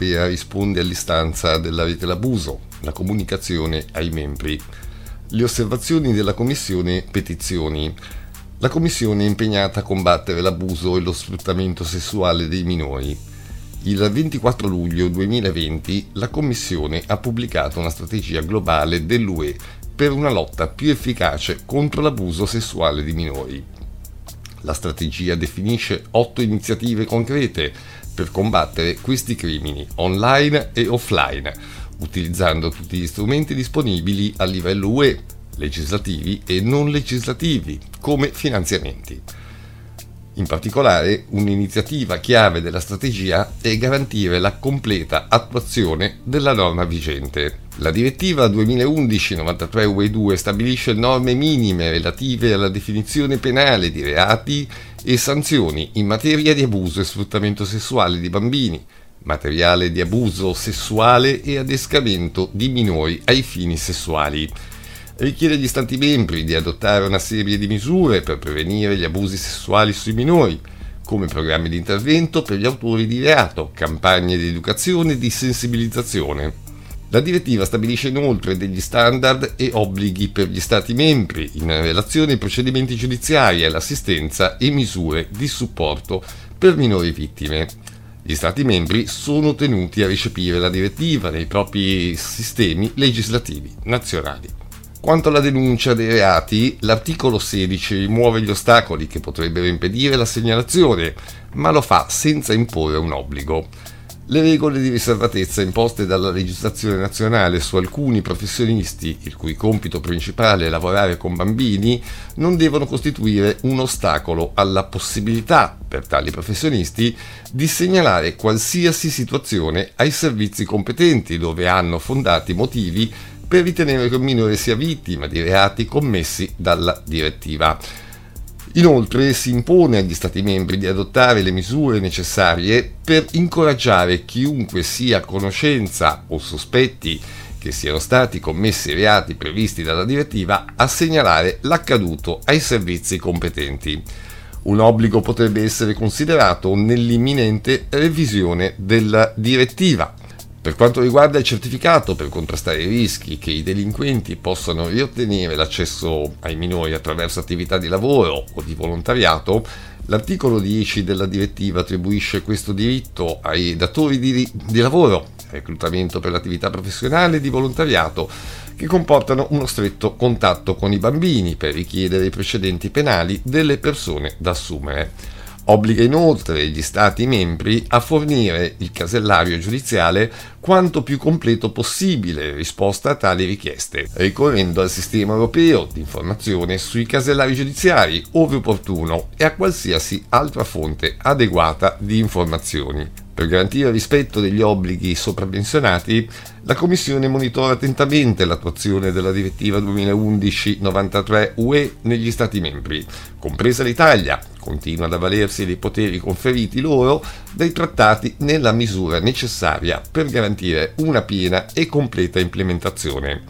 Europea risponde all'istanza della rete l'abuso, la comunicazione ai membri. Le osservazioni della Commissione Petizioni. La Commissione è impegnata a combattere l'abuso e lo sfruttamento sessuale dei minori. Il 24 luglio 2020 la Commissione ha pubblicato una strategia globale dell'UE per una lotta più efficace contro l'abuso sessuale di minori. La strategia definisce otto iniziative concrete per combattere questi crimini online e offline, utilizzando tutti gli strumenti disponibili a livello UE, legislativi e non legislativi, come finanziamenti. In particolare, un'iniziativa chiave della strategia è garantire la completa attuazione della norma vigente. La direttiva 2011-93 UE2 stabilisce norme minime relative alla definizione penale di reati e sanzioni in materia di abuso e sfruttamento sessuale di bambini, materiale di abuso sessuale e adescamento di minori ai fini sessuali richiede agli Stati membri di adottare una serie di misure per prevenire gli abusi sessuali sui minori, come programmi di intervento per gli autori di reato, campagne di educazione e di sensibilizzazione. La direttiva stabilisce inoltre degli standard e obblighi per gli Stati membri in relazione ai procedimenti giudiziari, all'assistenza e misure di supporto per minori vittime. Gli Stati membri sono tenuti a recepire la direttiva nei propri sistemi legislativi nazionali. Quanto alla denuncia dei reati, l'articolo 16 rimuove gli ostacoli che potrebbero impedire la segnalazione, ma lo fa senza imporre un obbligo. Le regole di riservatezza imposte dalla legislazione nazionale su alcuni professionisti, il cui compito principale è lavorare con bambini, non devono costituire un ostacolo alla possibilità per tali professionisti di segnalare qualsiasi situazione ai servizi competenti dove hanno fondati motivi per ritenere che un minore sia vittima di reati commessi dalla direttiva. Inoltre si impone agli Stati membri di adottare le misure necessarie per incoraggiare chiunque sia a conoscenza o sospetti che siano stati commessi reati previsti dalla direttiva a segnalare l'accaduto ai servizi competenti. Un obbligo potrebbe essere considerato nell'imminente revisione della direttiva, per quanto riguarda il certificato per contrastare i rischi che i delinquenti possano riottenere l'accesso ai minori attraverso attività di lavoro o di volontariato, l'articolo 10 della direttiva attribuisce questo diritto ai datori di, di lavoro, reclutamento per l'attività professionale e di volontariato, che comportano uno stretto contatto con i bambini per richiedere i precedenti penali delle persone da assumere. Obbliga inoltre gli Stati membri a fornire il casellario giudiziale quanto più completo possibile in risposta a tali richieste, ricorrendo al sistema europeo di informazione sui casellari giudiziari, ove opportuno, e a qualsiasi altra fonte adeguata di informazioni. Per garantire il rispetto degli obblighi sopravvenzionati, la Commissione monitora attentamente l'attuazione della direttiva 2011-93 UE negli Stati membri, compresa l'Italia, continua ad avvalersi dei poteri conferiti loro dai trattati nella misura necessaria per garantire una piena e completa implementazione.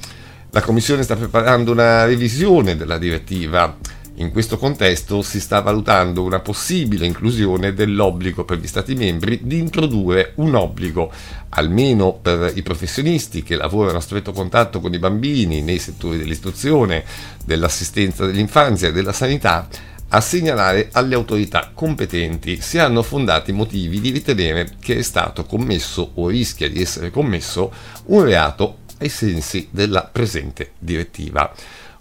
La Commissione sta preparando una revisione della direttiva in questo contesto si sta valutando una possibile inclusione dell'obbligo per gli Stati membri di introdurre un obbligo, almeno per i professionisti che lavorano a stretto contatto con i bambini nei settori dell'istruzione, dell'assistenza dell'infanzia e della sanità, a segnalare alle autorità competenti se hanno fondati motivi di ritenere che è stato commesso o rischia di essere commesso un reato ai sensi della presente direttiva.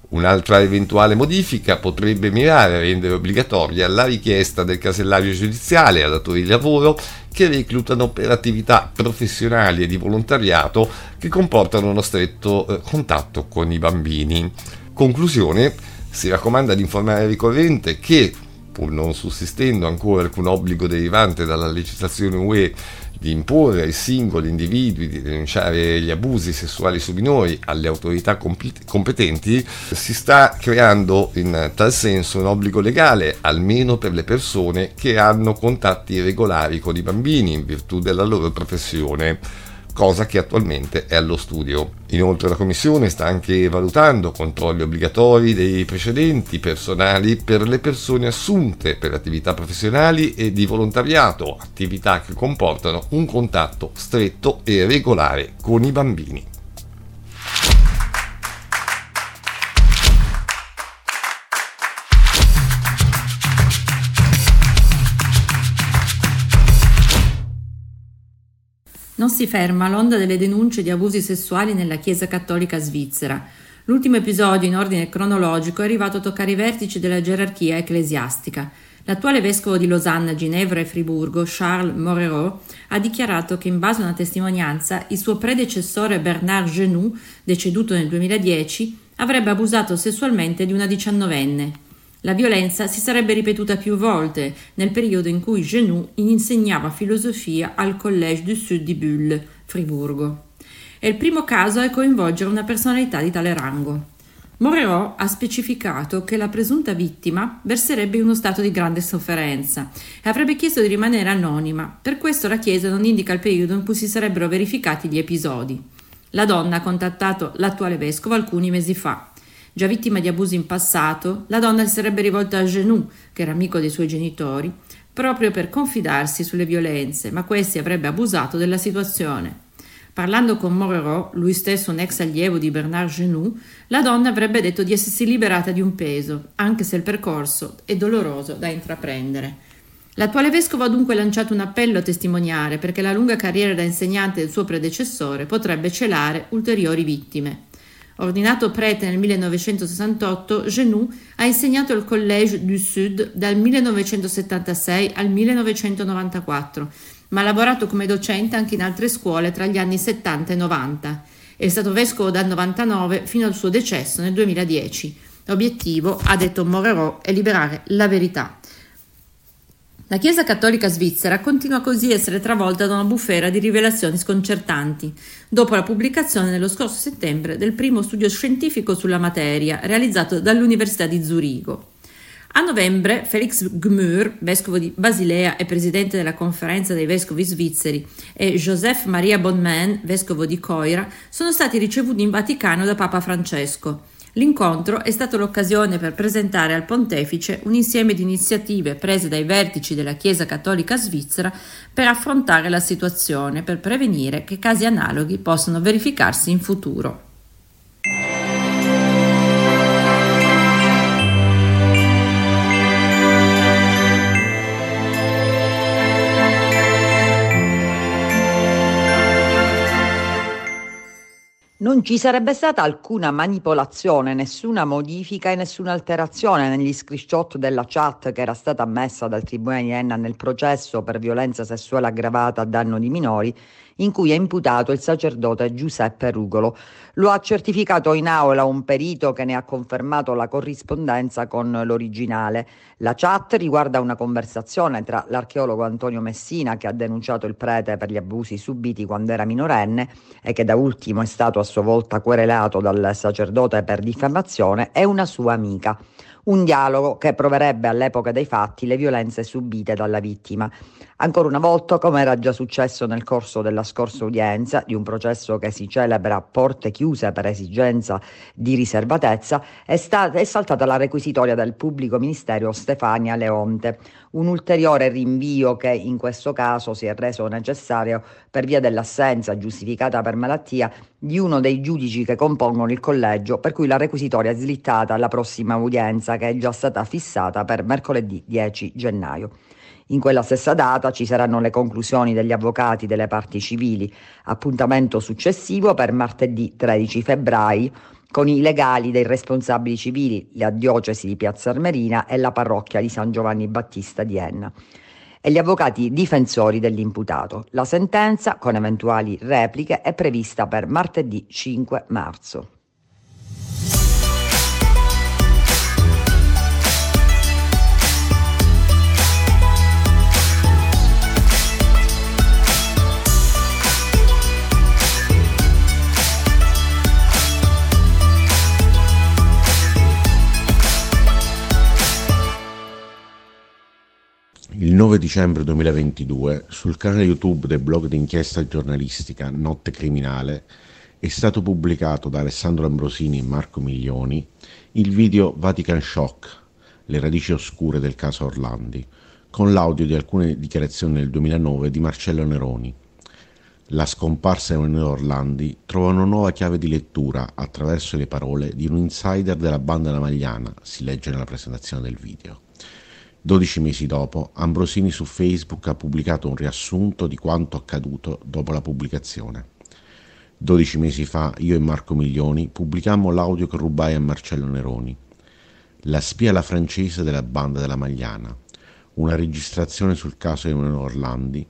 Un'altra eventuale modifica potrebbe mirare a rendere obbligatoria la richiesta del casellario giudiziale a datori di lavoro che reclutano per attività professionali e di volontariato che comportano uno stretto eh, contatto con i bambini. Conclusione, si raccomanda di informare il ricorrente che, pur non sussistendo ancora alcun obbligo derivante dalla legislazione UE di imporre ai singoli individui di denunciare gli abusi sessuali su minori alle autorità competenti, si sta creando in tal senso un obbligo legale, almeno per le persone che hanno contatti regolari con i bambini in virtù della loro professione. Cosa che attualmente è allo studio. Inoltre la Commissione sta anche valutando controlli obbligatori dei precedenti personali per le persone assunte per attività professionali e di volontariato, attività che comportano un contatto stretto e regolare con i bambini. Non si ferma l'onda delle denunce di abusi sessuali nella Chiesa cattolica svizzera. L'ultimo episodio in ordine cronologico è arrivato a toccare i vertici della gerarchia ecclesiastica. L'attuale vescovo di Losanna, Ginevra e Friburgo, Charles Moreau, ha dichiarato che in base a una testimonianza il suo predecessore Bernard Genoux, deceduto nel 2010, avrebbe abusato sessualmente di una diciannovenne. La violenza si sarebbe ripetuta più volte nel periodo in cui Genoux insegnava filosofia al Collège du Sud di Bulle, Friburgo. È il primo caso a coinvolgere una personalità di tale rango. Moreau ha specificato che la presunta vittima verserebbe in uno stato di grande sofferenza e avrebbe chiesto di rimanere anonima, per questo la Chiesa non indica il periodo in cui si sarebbero verificati gli episodi. La donna ha contattato l'attuale vescovo alcuni mesi fa. Già vittima di abusi in passato, la donna si sarebbe rivolta a Genoux, che era amico dei suoi genitori, proprio per confidarsi sulle violenze, ma questi avrebbe abusato della situazione. Parlando con Moreau, lui stesso un ex allievo di Bernard Genoux, la donna avrebbe detto di essersi liberata di un peso, anche se il percorso è doloroso da intraprendere. L'attuale vescovo ha dunque lanciato un appello a testimoniare perché la lunga carriera da insegnante del suo predecessore potrebbe celare ulteriori vittime. Ordinato prete nel 1968, Genoux ha insegnato al Collège du Sud dal 1976 al 1994, ma ha lavorato come docente anche in altre scuole tra gli anni 70 e 90. È stato vescovo dal 99 fino al suo decesso nel 2010. L'obiettivo, ha detto Moreau, è liberare la verità. La Chiesa cattolica svizzera continua così a essere travolta da una bufera di rivelazioni sconcertanti, dopo la pubblicazione nello scorso settembre del primo studio scientifico sulla materia realizzato dall'Università di Zurigo. A novembre Felix Gmür, vescovo di Basilea e presidente della conferenza dei vescovi svizzeri, e Joseph Maria Bonman, vescovo di Coira, sono stati ricevuti in Vaticano da Papa Francesco L'incontro è stato l'occasione per presentare al pontefice un insieme di iniziative prese dai vertici della Chiesa Cattolica Svizzera per affrontare la situazione, per prevenire che casi analoghi possano verificarsi in futuro. Non ci sarebbe stata alcuna manipolazione, nessuna modifica e nessuna alterazione negli screenshot della chat che era stata ammessa dal Tribunale di Enna nel processo per violenza sessuale aggravata a danno di minori in cui è imputato il sacerdote Giuseppe Rugolo. Lo ha certificato in aula un perito che ne ha confermato la corrispondenza con l'originale. La chat riguarda una conversazione tra l'archeologo Antonio Messina, che ha denunciato il prete per gli abusi subiti quando era minorenne e che da ultimo è stato a sua volta querelato dal sacerdote per diffamazione, e una sua amica un dialogo che proverebbe all'epoca dei fatti le violenze subite dalla vittima. Ancora una volta, come era già successo nel corso della scorsa udienza, di un processo che si celebra a porte chiuse per esigenza di riservatezza, è, sta- è saltata la requisitoria del pubblico ministero Stefania Leonte, un ulteriore rinvio che in questo caso si è reso necessario per via dell'assenza giustificata per malattia di uno dei giudici che compongono il collegio, per cui la requisitoria è slittata alla prossima udienza che è già stata fissata per mercoledì 10 gennaio. In quella stessa data ci saranno le conclusioni degli avvocati delle parti civili, appuntamento successivo per martedì 13 febbraio con i legali dei responsabili civili, la diocesi di Piazza Armerina e la parrocchia di San Giovanni Battista di Enna e gli avvocati difensori dell'imputato. La sentenza, con eventuali repliche, è prevista per martedì 5 marzo. Il 9 dicembre 2022 sul canale YouTube del blog d'inchiesta giornalistica Notte Criminale è stato pubblicato da Alessandro Ambrosini e Marco Milioni il video Vatican Shock, le radici oscure del caso Orlandi, con l'audio di alcune dichiarazioni nel 2009 di Marcello Neroni. La scomparsa di Emanuele Orlandi trova una nuova chiave di lettura attraverso le parole di un insider della banda Namagliana, si legge nella presentazione del video. Dodici mesi dopo, Ambrosini su Facebook ha pubblicato un riassunto di quanto accaduto dopo la pubblicazione. Dodici mesi fa io e Marco Milioni pubblicammo l'audio che rubai a Marcello Neroni. La spia alla francese della banda della Magliana, una registrazione sul caso Emanuele Orlandi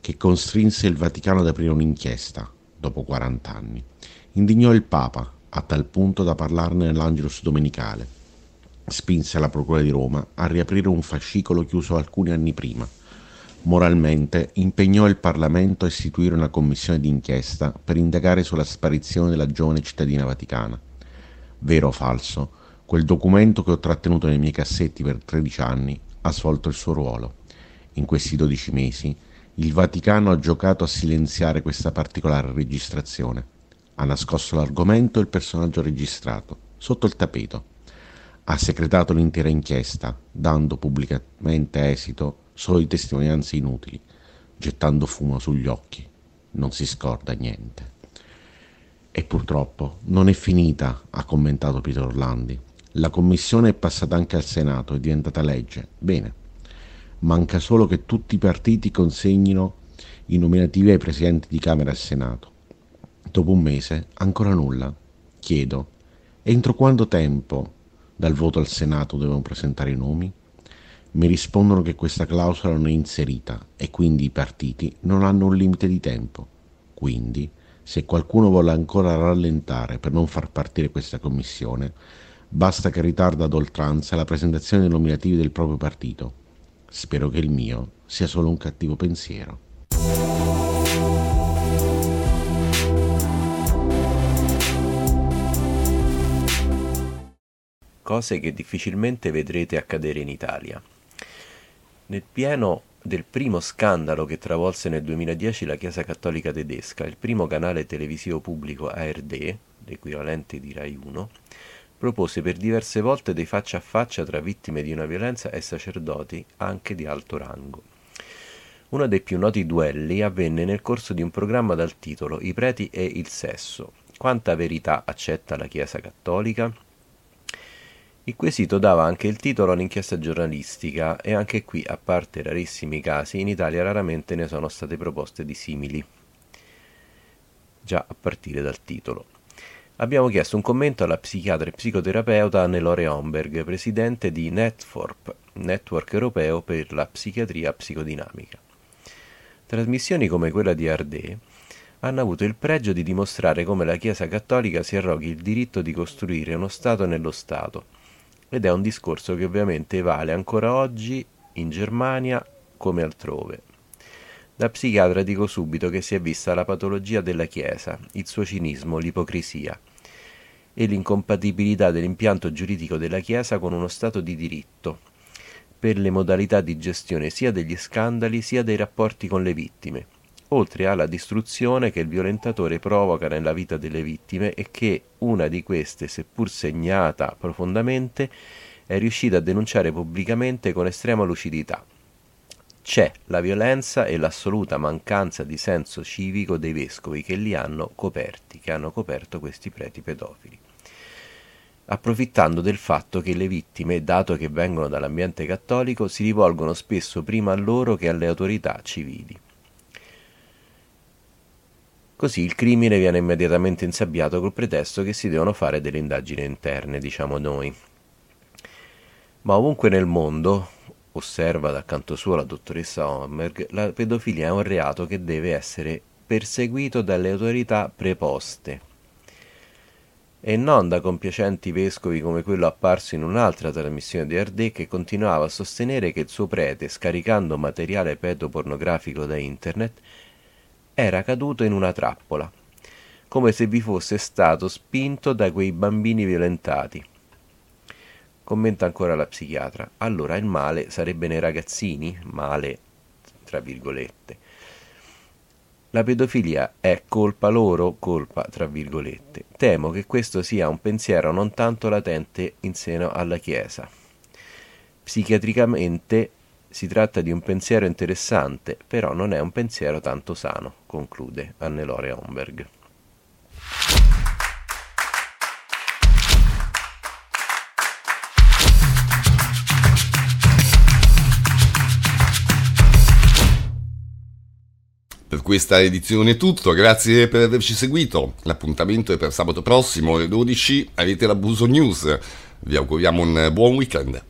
che costrinse il Vaticano ad aprire un'inchiesta, dopo 40 anni. Indignò il Papa, a tal punto da parlarne nell'Angelus domenicale spinse la Procura di Roma a riaprire un fascicolo chiuso alcuni anni prima. Moralmente impegnò il Parlamento a istituire una commissione d'inchiesta per indagare sulla sparizione della giovane cittadina vaticana. Vero o falso, quel documento che ho trattenuto nei miei cassetti per 13 anni ha svolto il suo ruolo. In questi 12 mesi il Vaticano ha giocato a silenziare questa particolare registrazione. Ha nascosto l'argomento e il personaggio registrato, sotto il tappeto ha segretato l'intera inchiesta, dando pubblicamente esito solo di testimonianze inutili, gettando fumo sugli occhi. Non si scorda niente. E purtroppo non è finita, ha commentato Pietro Orlandi. La commissione è passata anche al Senato, è diventata legge. Bene. Manca solo che tutti i partiti consegnino i nominativi ai presidenti di Camera e Senato. Dopo un mese, ancora nulla. Chiedo, entro quanto tempo dal voto al Senato devono presentare i nomi? Mi rispondono che questa clausola non è inserita e quindi i partiti non hanno un limite di tempo. Quindi, se qualcuno vuole ancora rallentare per non far partire questa commissione, basta che ritarda ad oltranza la presentazione dei nominativi del proprio partito. Spero che il mio sia solo un cattivo pensiero. Cose che difficilmente vedrete accadere in Italia. Nel pieno del primo scandalo che travolse nel 2010 la Chiesa Cattolica tedesca, il primo canale televisivo pubblico ARD, l'equivalente di Rai 1, propose per diverse volte dei faccia a faccia tra vittime di una violenza e sacerdoti anche di alto rango. Uno dei più noti duelli avvenne nel corso di un programma dal titolo I preti e il sesso. Quanta verità accetta la Chiesa Cattolica? Il quesito dava anche il titolo all'inchiesta giornalistica e anche qui, a parte rarissimi casi, in Italia raramente ne sono state proposte di simili, già a partire dal titolo. Abbiamo chiesto un commento alla psichiatra e psicoterapeuta Nelore Homberg, presidente di NetForp, Network Europeo per la Psichiatria Psicodinamica. Trasmissioni come quella di Ardè hanno avuto il pregio di dimostrare come la Chiesa cattolica si arroghi il diritto di costruire uno Stato nello Stato ed è un discorso che ovviamente vale ancora oggi in Germania come altrove. Da psichiatra dico subito che si è vista la patologia della Chiesa, il suo cinismo, l'ipocrisia e l'incompatibilità dell'impianto giuridico della Chiesa con uno Stato di diritto, per le modalità di gestione sia degli scandali sia dei rapporti con le vittime, oltre alla distruzione che il violentatore provoca nella vita delle vittime e che una di queste, seppur segnata profondamente, è riuscita a denunciare pubblicamente con estrema lucidità. C'è la violenza e l'assoluta mancanza di senso civico dei vescovi che li hanno coperti, che hanno coperto questi preti pedofili. Approfittando del fatto che le vittime, dato che vengono dall'ambiente cattolico, si rivolgono spesso prima a loro che alle autorità civili. Così il crimine viene immediatamente insabbiato col pretesto che si devono fare delle indagini interne, diciamo noi. Ma ovunque nel mondo, osserva dal canto suo la dottoressa Homberg, la pedofilia è un reato che deve essere perseguito dalle autorità preposte e non da compiacenti vescovi come quello apparso in un'altra trasmissione di Ardè che continuava a sostenere che il suo prete, scaricando materiale pedopornografico da internet, era caduto in una trappola, come se vi fosse stato spinto da quei bambini violentati. Commenta ancora la psichiatra. Allora il male sarebbe nei ragazzini? Male, tra virgolette. La pedofilia è colpa loro? Colpa, tra virgolette. Temo che questo sia un pensiero non tanto latente in seno alla Chiesa. Psichiatricamente si tratta di un pensiero interessante, però non è un pensiero tanto sano, conclude Annelore Homberg. Per questa edizione è tutto, grazie per averci seguito. L'appuntamento è per sabato prossimo alle 12, avete l'abuso news. Vi auguriamo un buon weekend.